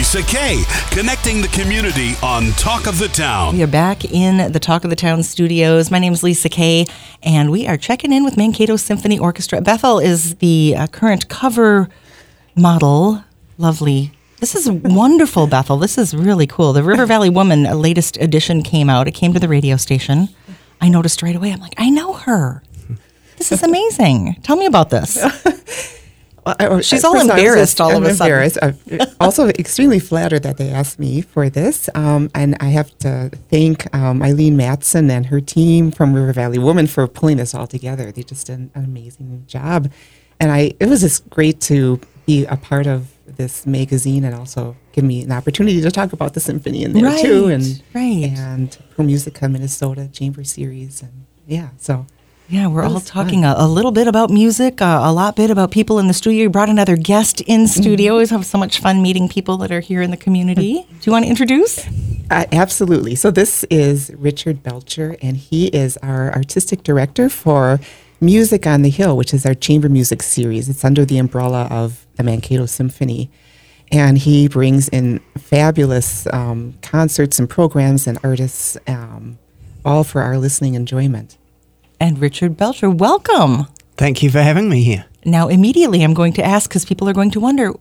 Lisa Kay, connecting the community on Talk of the Town. We are back in the Talk of the Town studios. My name is Lisa Kay, and we are checking in with Mankato Symphony Orchestra. Bethel is the uh, current cover model. Lovely. This is wonderful, Bethel. This is really cool. The River Valley Woman uh, latest edition came out. It came to the radio station. I noticed right away. I'm like, I know her. This is amazing. Tell me about this. I- She's all first embarrassed all of I'm a sudden. I'm also extremely flattered that they asked me for this. Um, and I have to thank um, Eileen Matson and her team from River Valley Woman for pulling this all together. They just did an amazing job. And I, it was just great to be a part of this magazine and also give me an opportunity to talk about the symphony in there too. And, right. and Pro Musica Minnesota Chamber Series. And yeah, so. Yeah, we're all talking a, a little bit about music, uh, a lot bit about people in the studio. You brought another guest in studio. Always have so much fun meeting people that are here in the community. Do you want to introduce? Uh, absolutely. So this is Richard Belcher, and he is our artistic director for Music on the Hill, which is our chamber music series. It's under the umbrella of the Mankato Symphony. And he brings in fabulous um, concerts and programs and artists, um, all for our listening enjoyment. And Richard Belcher, welcome. Thank you for having me here. Now, immediately, I'm going to ask because people are going to wonder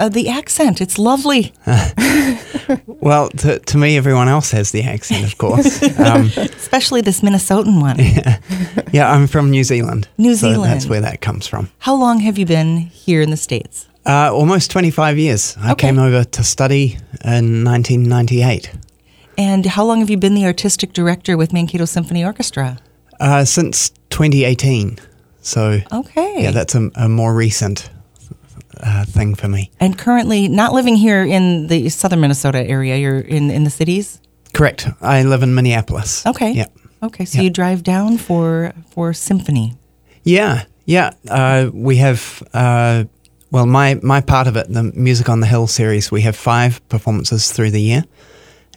uh, the accent. It's lovely. Well, to, to me, everyone else has the accent, of course. um, especially this Minnesotan one. yeah, I'm from New Zealand. New so Zealand. that's where that comes from. How long have you been here in the States? Uh, almost 25 years. I Okay. came over to study in 1998. And how long have you been the artistic director with Mankato Symphony Orchestra? Uh, since 2018. So, Okay. yeah, that's a, a more recent uh, thing for me. And currently not living here in the southern Minnesota area. You're in, in the cities? Correct. I live in Minneapolis. Okay. Yeah. Okay. So Yeah. you drive down for for symphony. Yeah, yeah. Uh, we have, uh, well, my, my part of it, the Music on the Hill series, we have five performances through the year.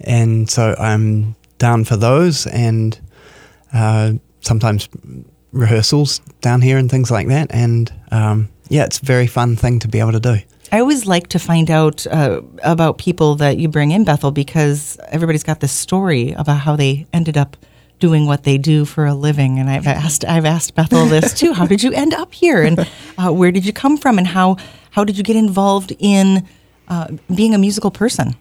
And so I'm down for those and uh, sometimes rehearsals down here and things like that. And um, yeah, it's a very fun thing to be able to do. I always like to find out uh, about people that you bring in, Bethel, because everybody's got this story about how they ended up doing what they do for a living. And I've asked, I've asked Bethel this too. How did you end up here, and uh, where did you come from, and how how did you get involved in uh, being a musical person?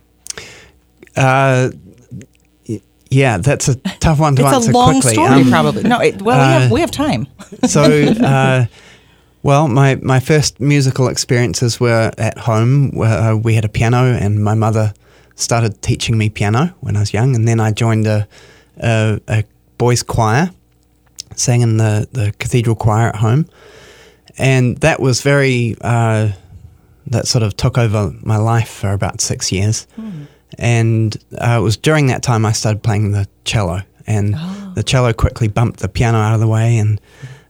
Uh, yeah, that's a tough one to It's answer a long quickly. story, Um, probably. No, it, well, we uh, have we have time. so, uh, well, my, my first musical experiences were at home. Where, uh, we had a piano, and my mother started teaching me piano when I was young. And then I joined a, a, a boys' choir, sang in the, the cathedral choir at home. And that was very, uh, that sort of took over my life for about six years. And uh, it was during that time I started playing the cello. And the cello quickly bumped the piano out of the way, and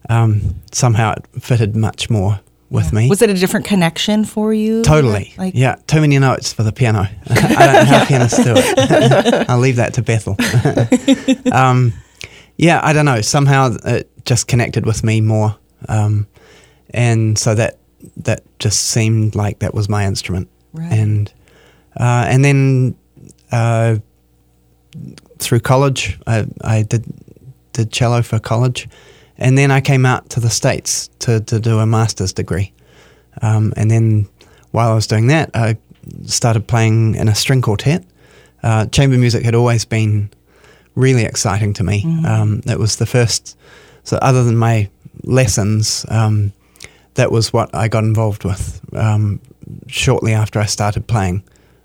um, somehow it fitted much more with me. Was it a different connection for you? Totally. Like, yeah, too many notes for the piano. I don't know how pianists do it. I'll leave that to Bethel. um, yeah, I don't know. Somehow it just connected with me more, um, and so that that just seemed like that was my instrument. Right. And uh, and then uh, through college, I, I did did cello for college, and then I came out to the states to to do a master's degree. Um, and then while I was doing that, I started playing in a string quartet. Uh, chamber music had always been really exciting to me. Um, it was the first, so other than my lessons, um, that was what I got involved with um, shortly after I started playing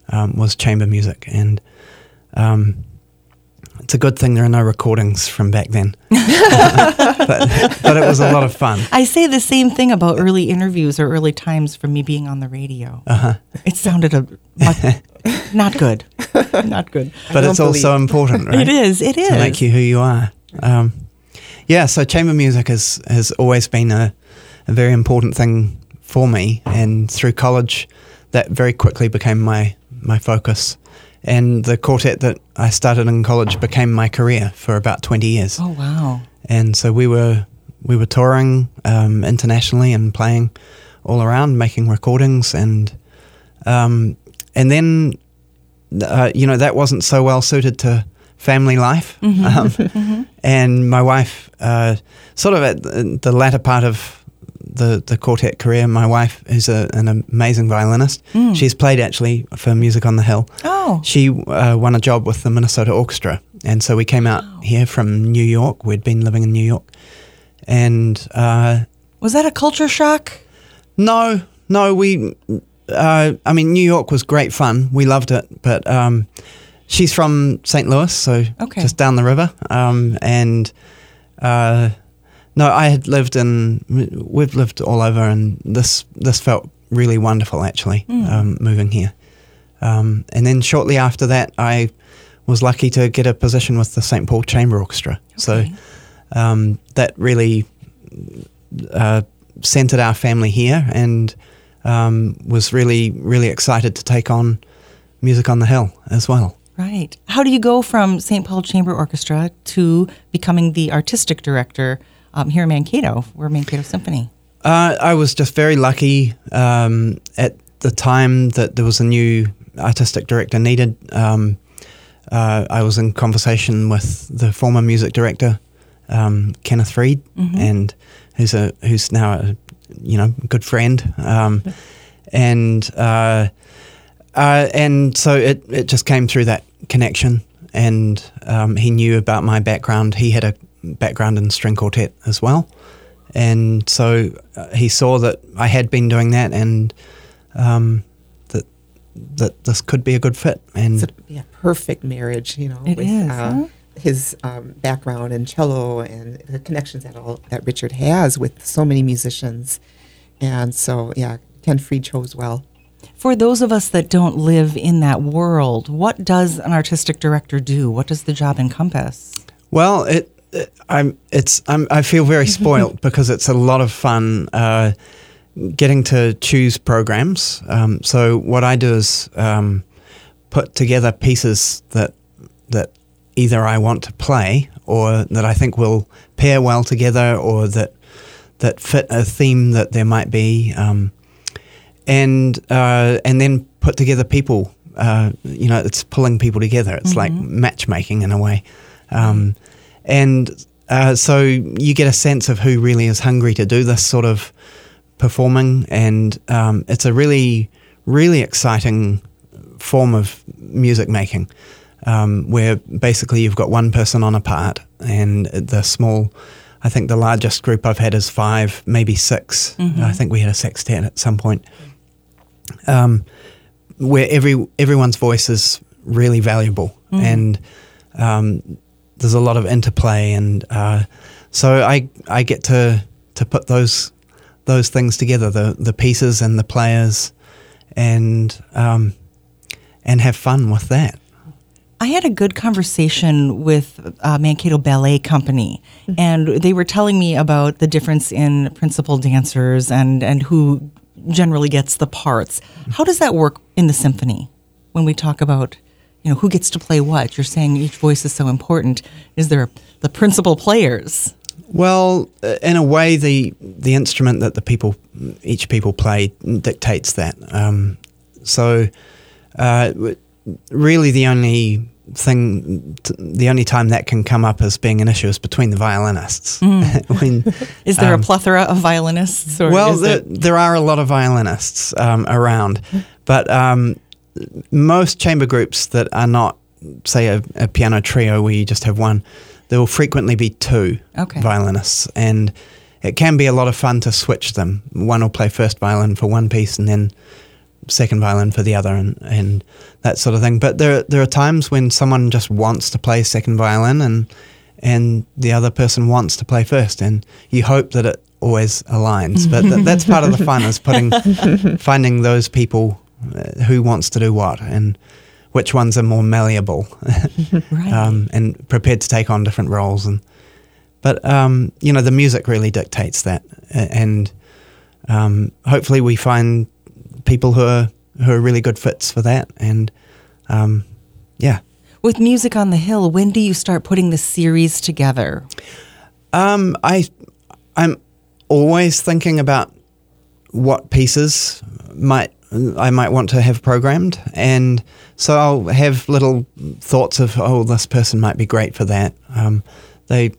um, was chamber music. And um, it's a good thing there are no recordings from back then. but, but it was a lot of fun. I say the same thing about early interviews or early times from me being on the radio. Uh-huh. It sounded a much, not good, not good. But it's also believe- important, right? It is. It is. to make you who you are. Um, yeah, so chamber music has has always been a, a very important thing for me, and through college, that very quickly became my my focus. And the quartet that I started in college became my career for about twenty years. Oh wow. And so we were we were touring um, internationally and playing all around, making recordings, and um, and then uh, you know that wasn't so well suited to family life, um, and my wife uh, sort of at the latter part of the, the quartet career. My wife is a, an amazing violinist. She's played actually for Music on the Hill. Oh. She uh, won a job with the Minnesota Orchestra, and so we came out here from New York. We'd been living in New York, and uh, Was that a culture shock? no, no, we. Uh, I mean, New York was great fun. We loved it, but um, she's from St. Louis, so Okay. just down the river. Um, and uh, no, I had lived in. We've lived all over, and this this felt really wonderful actually. Um, moving here, um, and then shortly after that, I was lucky to get a position with the St. Paul Chamber Orchestra. So um, that really uh, centered our family here and um, was really, really excited to take on Music on the Hill as well. Right. How do you go from St. Paul Chamber Orchestra to becoming the artistic director um, here in Mankato, we're Mankato Symphony? Uh, I was just very lucky um, at the time that there was a new artistic director needed. Um, uh, I was in conversation with the former music director, um, Kenneth Freed, and who's a who's now a you know good friend, um, and uh, uh, and so it it just came through that connection, and um, he knew about my background. He had a background in string quartet as well, and so uh, he saw that I had been doing that, and um, that that this could be a good fit. And It's a yeah, perfect marriage, you know, It with is, uh, huh? his um, background in cello and the connections that all that Richard has with so many musicians. And so, yeah, Ken Freed chose well. For those of us that don't live in that world, what does an artistic director do? What does the job encompass? Well, it, it I'm it's I'm, I feel very spoilt because it's a lot of fun uh, getting to choose programs. Um, so what I do is um, put together pieces that that either I want to play or that I think will pair well together or that that fit a theme that there might be. Um, and uh, and then put together people. Uh, you know, it's pulling people together. It's like matchmaking in a way, um, and uh, so you get a sense of who really is hungry to do this sort of performing, and um, it's a really, really exciting form of music making, um, where basically you've got one person on a part, and the small. I think the largest group I've had is five, maybe 6 I think we had a sextet at some point. Um, where every everyone's voice is really valuable, and um, there's a lot of interplay, and uh, so I I get to to put those those things together, the the pieces and the players, and um, and have fun with that. I had a good conversation with uh, Mankato Ballet Company, and they were telling me about the difference in principal dancers and, and who generally gets the parts. How does that work in the symphony when we talk about, you know, who gets to play what? You're saying each voice is so important. Is there the principal players? Well, uh, in a way, the the instrument that the people, each people play, dictates that. Um, so, uh, really, the only thing, the only time that can come up as being an issue is between the violinists. when, Is there Um, a plethora of violinists? Or well, there, it- there are a lot of violinists um, around, but um, most chamber groups that are not, say, a, a piano trio where you just have one, there will frequently be two Okay. violinists, and it can be a lot of fun to switch them. One will play first violin for one piece, and then second violin for the other, and, and that sort of thing. But there there are times when someone just wants to play second violin, and and the other person wants to play first, and you hope that it always aligns. But th- that's part of the fun is putting finding those people who wants to do what and which ones are more malleable Right. um, and prepared to take on different roles and but um, you know the music really dictates that and um, hopefully we find people who are who are really good fits for that and um, yeah With Music on the Hill, when do you start putting the series together? Um, I, I'm always thinking about what pieces might I might want to have programmed, and so I'll have little thoughts of, oh, this person might be great for that. Um, they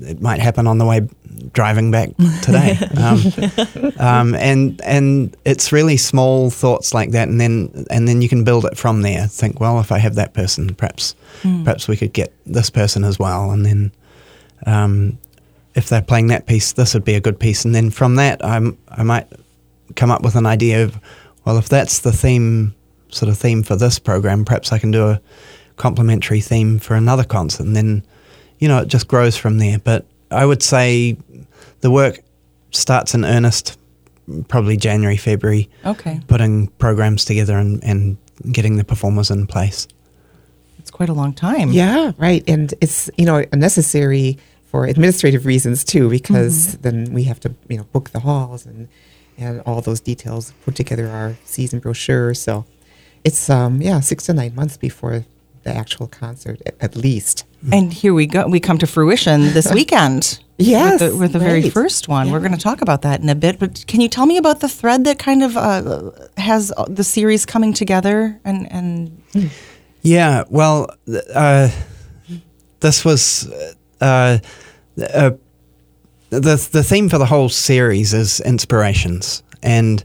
it might happen on the way driving back today, um, um, and and it's really small thoughts like that, and then and then you can build it from there. Think, well, if I have that person, perhaps perhaps we could get this person as well, and then um, if they're playing that piece, this would be a good piece, and then from that, I'm I might come up with an idea of, well, if that's the theme sort of theme for this program, perhaps I can do a complementary theme for another concert, and then you know it just grows from there. But I would say the work starts in earnest probably January, February, Okay. putting programs together and, and getting the performers in place. It's quite a long time. Yeah, right. And it's, you know, necessary for administrative reasons too, because mm-hmm. then we have to, you know, book the halls and, and all those details, put together our season brochure. So it's, um, yeah, six to nine months before the actual concert, a- at least. And here we go. We come to fruition this weekend. Yes, with the, with the very first one. We're going to talk about that in a bit. But can you tell me about the thread that kind of uh, has the series coming together? And and Yeah, well, uh, this was uh, uh, the the theme for the whole series is inspirations, and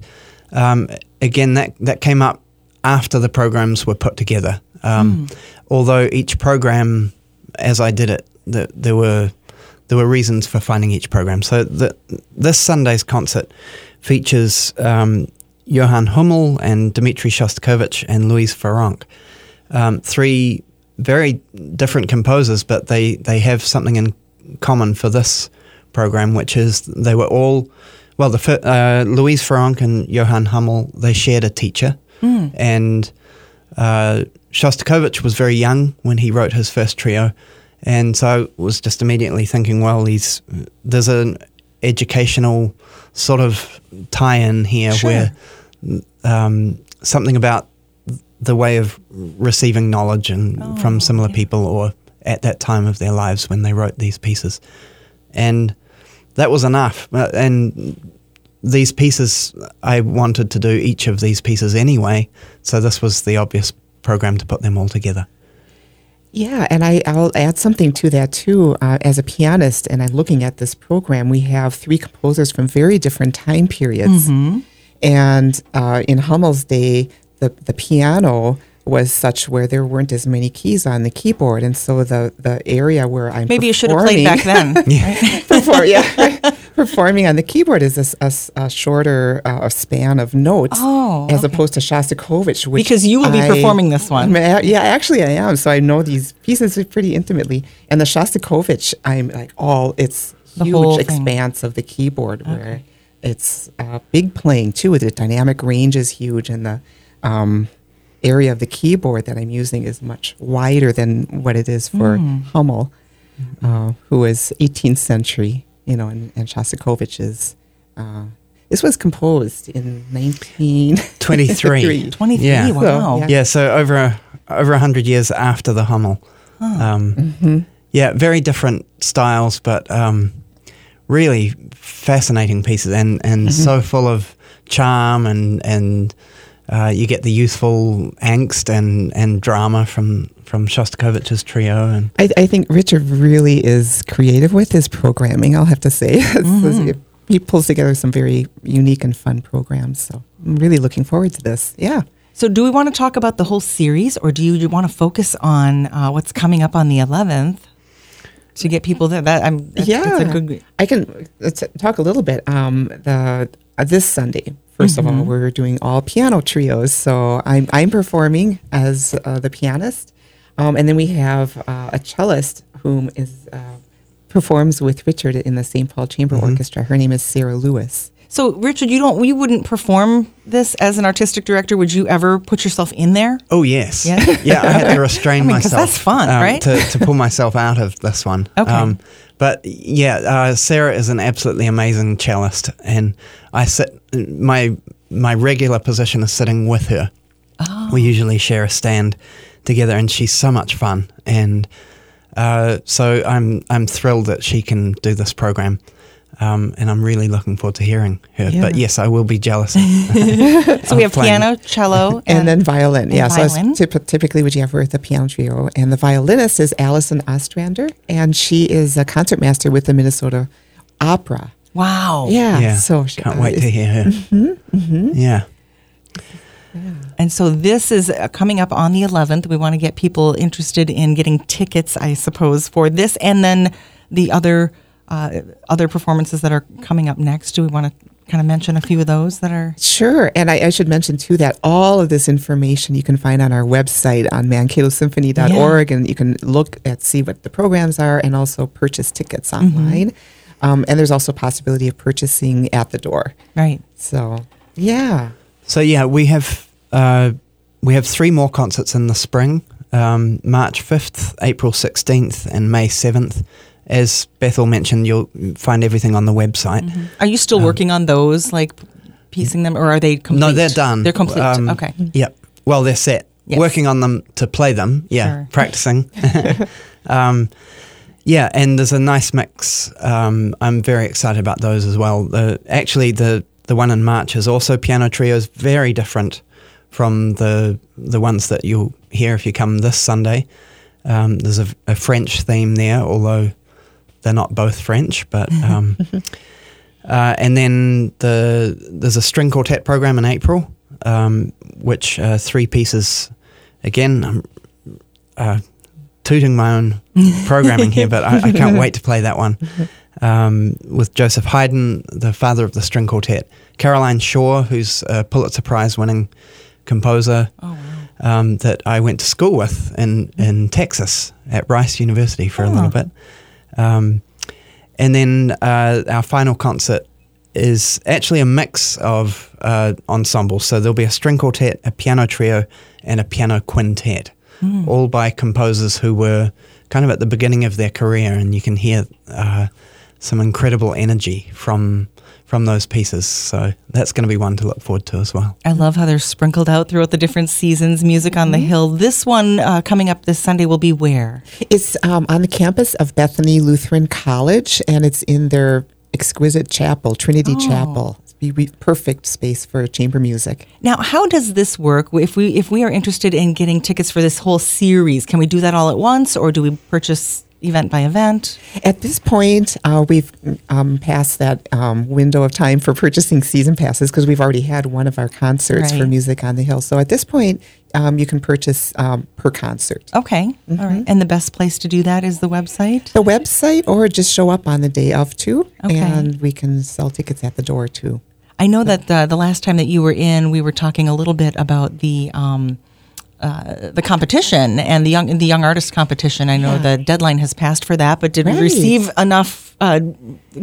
um, again that that came up after the programs were put together. Um, Although each program, as I did it, the, there were there were reasons for finding each program. So the, this Sunday's concert features um, Johann Hummel and Dmitri Shostakovich and Louise Farrenc um, three very different composers, but they, they have something in common for this program, which is they were all, well, the uh, Louise Farrenc and Johann Hummel, they shared a teacher. And uh, Shostakovich was very young when he wrote his first trio. And so I was just immediately thinking, well, he's, there's an educational sort of tie in here Sure. where um, something about the way of receiving knowledge and Oh, from similar yeah. people or at that time of their lives when they wrote these pieces. And that was enough. Uh, And these pieces, I wanted to do each of these pieces anyway. So this was the obvious program to put them all together. Yeah, and I, I'll add something to that too. Uh, as a pianist, and I'm looking at this program, we have three composers from very different time periods. And uh, in Hummel's day, the, the piano was such where there weren't as many keys on the keyboard, and so the, the area where I'm maybe you should have played back then. perform, yeah, performing on the keyboard is a shorter uh, span of notes Oh, as okay. opposed to Shostakovich. Which Because you will be I- performing this one. Yeah, actually, I am. So I know these pieces pretty intimately. And the Shostakovich, I'm like all it's The huge expanse of the keyboard where it's uh, big playing too. The dynamic range is huge, and the um, area of the keyboard that I'm using is much wider than what it is for Hmm. Hummel, uh, who is 18th century, you know, and, and Shostakovich is. Uh, this was composed in 1923. 23. Yeah. Wow. yeah. Yeah, so over a, over hundred years after the Hummel. Um, Yeah, very different styles, but um, really fascinating pieces, and, and so full of charm, and and uh, you get the youthful angst and, and drama from from Shostakovich's trio, and I, I think Richard really is creative with his programming. I'll have to say, It's- he pulls together some very unique and fun programs. So I'm really looking forward to this. Yeah. So, do we want to talk about the whole series, or do you want to focus on uh, what's coming up on the 11th to get people there? That I'm. That's, yeah, that's a good. I can uh, t- talk a little bit. Um, the uh, this Sunday, 1st of all, we're doing all piano trios. So I'm I'm performing as uh, the pianist, um, and then we have uh, a cellist whom is uh, performs with Richard in the St. Paul Chamber Orchestra. Her name is Sarah Lewis. So, Richard, you don't. You wouldn't perform this as an artistic director. Would you ever put yourself in there? oh yes, Yeah? yeah, I had to restrain I mean, myself. that's fun, um, right? To, to pull myself out of this one. Um, Okay. but yeah, uh, Sarah is an absolutely amazing cellist, and I sit my my regular position is sitting with her. Oh. We usually share a stand together, and she's so much fun. And uh, so I'm I'm thrilled that she can do this program. Um, and I'm really looking forward to hearing her. Yeah. But yes, I will be jealous. So we have playing. piano, cello, and, then violin. and yeah, so violin. that's typ- typically would you have with the piano trio. And the violinist is Allison Ostrander, and she is a concertmaster with the Minnesota Opera. wow. Yeah, yeah. so she, can't uh, wait to hear her. Yeah. And so this is uh, coming up on the 11th. We want to get people interested in getting tickets, I suppose, for this, and then the other uh, other performances that are coming up next. Do we want to kind of mention a few of those that are? Sure. And I, I should mention, too, that all of this information you can find on our website on mankatosymphony.org. And you can look at, see what the programs are, and also purchase tickets online. Um, and there's also possibility of purchasing at the door. Right. So, yeah. So yeah, we have uh, we have three more concerts in the spring: um, March fifth, April sixteenth, and May seventh. As Bethel mentioned, you'll find everything on the website. Are you still working on those, like piecing them, or are they complete? No, they're done. They're complete. Um, okay. Yep. Well, they're set. Yes. Working on them to play them. Yeah. Sure. Practicing. um, yeah, and there's a nice mix. Um, I'm very excited about those as well. The, actually, the the one in March is also piano trios, very different from the the ones that you'll hear if you come this Sunday. Um, there's a, a French theme there, although they're not both French, but. Um, uh, and then the there's a string quartet program in April, um, which uh, three pieces. Again, I'm uh, tooting my own programming here, but I, I can't wait to play that one um, with Joseph Haydn, the father of the string quartet, Caroline Shaw, who's a Pulitzer Prize winning composer Oh, um, that I went to school with in, in Texas at Rice University for a Oh. little bit. Um, and then uh, our final concert is actually a mix of uh, ensembles. So there'll be a string quartet, a piano trio, and a piano quintet, all by composers who were kind of at the beginning of their career. And you can hear uh, some incredible energy from from those pieces. So that's going to be one to look forward to as well. I love how they're sprinkled out throughout the different seasons. Music on the Hill. This one uh, coming up this Sunday will be where? It's um, on the campus of Bethany Lutheran College, and it's in their exquisite chapel, Trinity Oh. Chapel. It's be be perfect space for chamber music. Now, how does this work? If we if we are interested in getting tickets for this whole series, can we do that all at once, or do we purchase event by event? At this point, uh, we've um, passed that um, window of time for purchasing season passes because we've already had one of our concerts for Music on the Hill. So at this point, um, you can purchase um, per concert. Okay, all right. And the best place to do that is the website. The website, or just show up on the day of too, Okay. and we can sell tickets at the door too. I know that the, the last time that you were in, we were talking a little bit about the um, uh, the competition and the young the young artist competition. I know Yeah. the deadline has passed for that, but did we receive enough uh,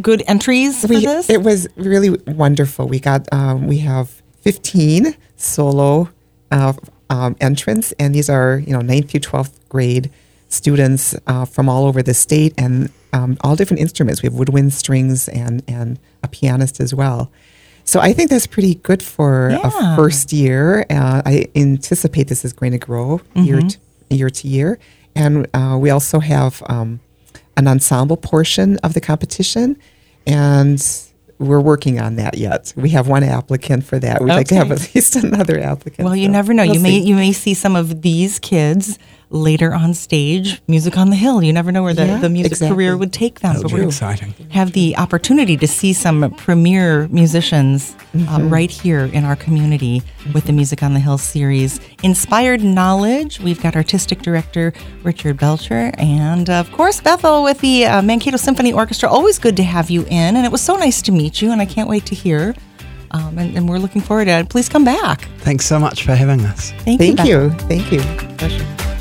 good entries for we, this? It was really wonderful. We got um, we have 15 solo uh, um, entrants, and these are you know ninth through 12th grade students uh, from all over the state and um, all different instruments. We have woodwind, strings, and and a pianist as well. So I think that's pretty good for Yeah. a first year. Uh, I anticipate this is going to grow year to, year to year, and uh, we also have um, an ensemble portion of the competition, and we're working on that yet. We have one applicant for that. We'd like to have at least another applicant. well, you so never know. we'll you may you may see some of these kids later on stage. Music on the Hill. You never know where the, Yeah, the music exactly. career would take them. That would But be we're- exciting. have the opportunity to see some premier musicians Mm-hmm. uh, right here in our community with the Music on the Hill series. Inspired Knowledge, we've got artistic director Richard Belcher, and uh, of course, Bethel with the uh, Mankato Symphony Orchestra. Always good to have you in, and it was so nice to meet you, and I can't wait to hear. Um, and, and we're looking forward to it. Please come back. Thanks so much for having us. Thank, you. Thank Bethel. you. Thank you. Pleasure.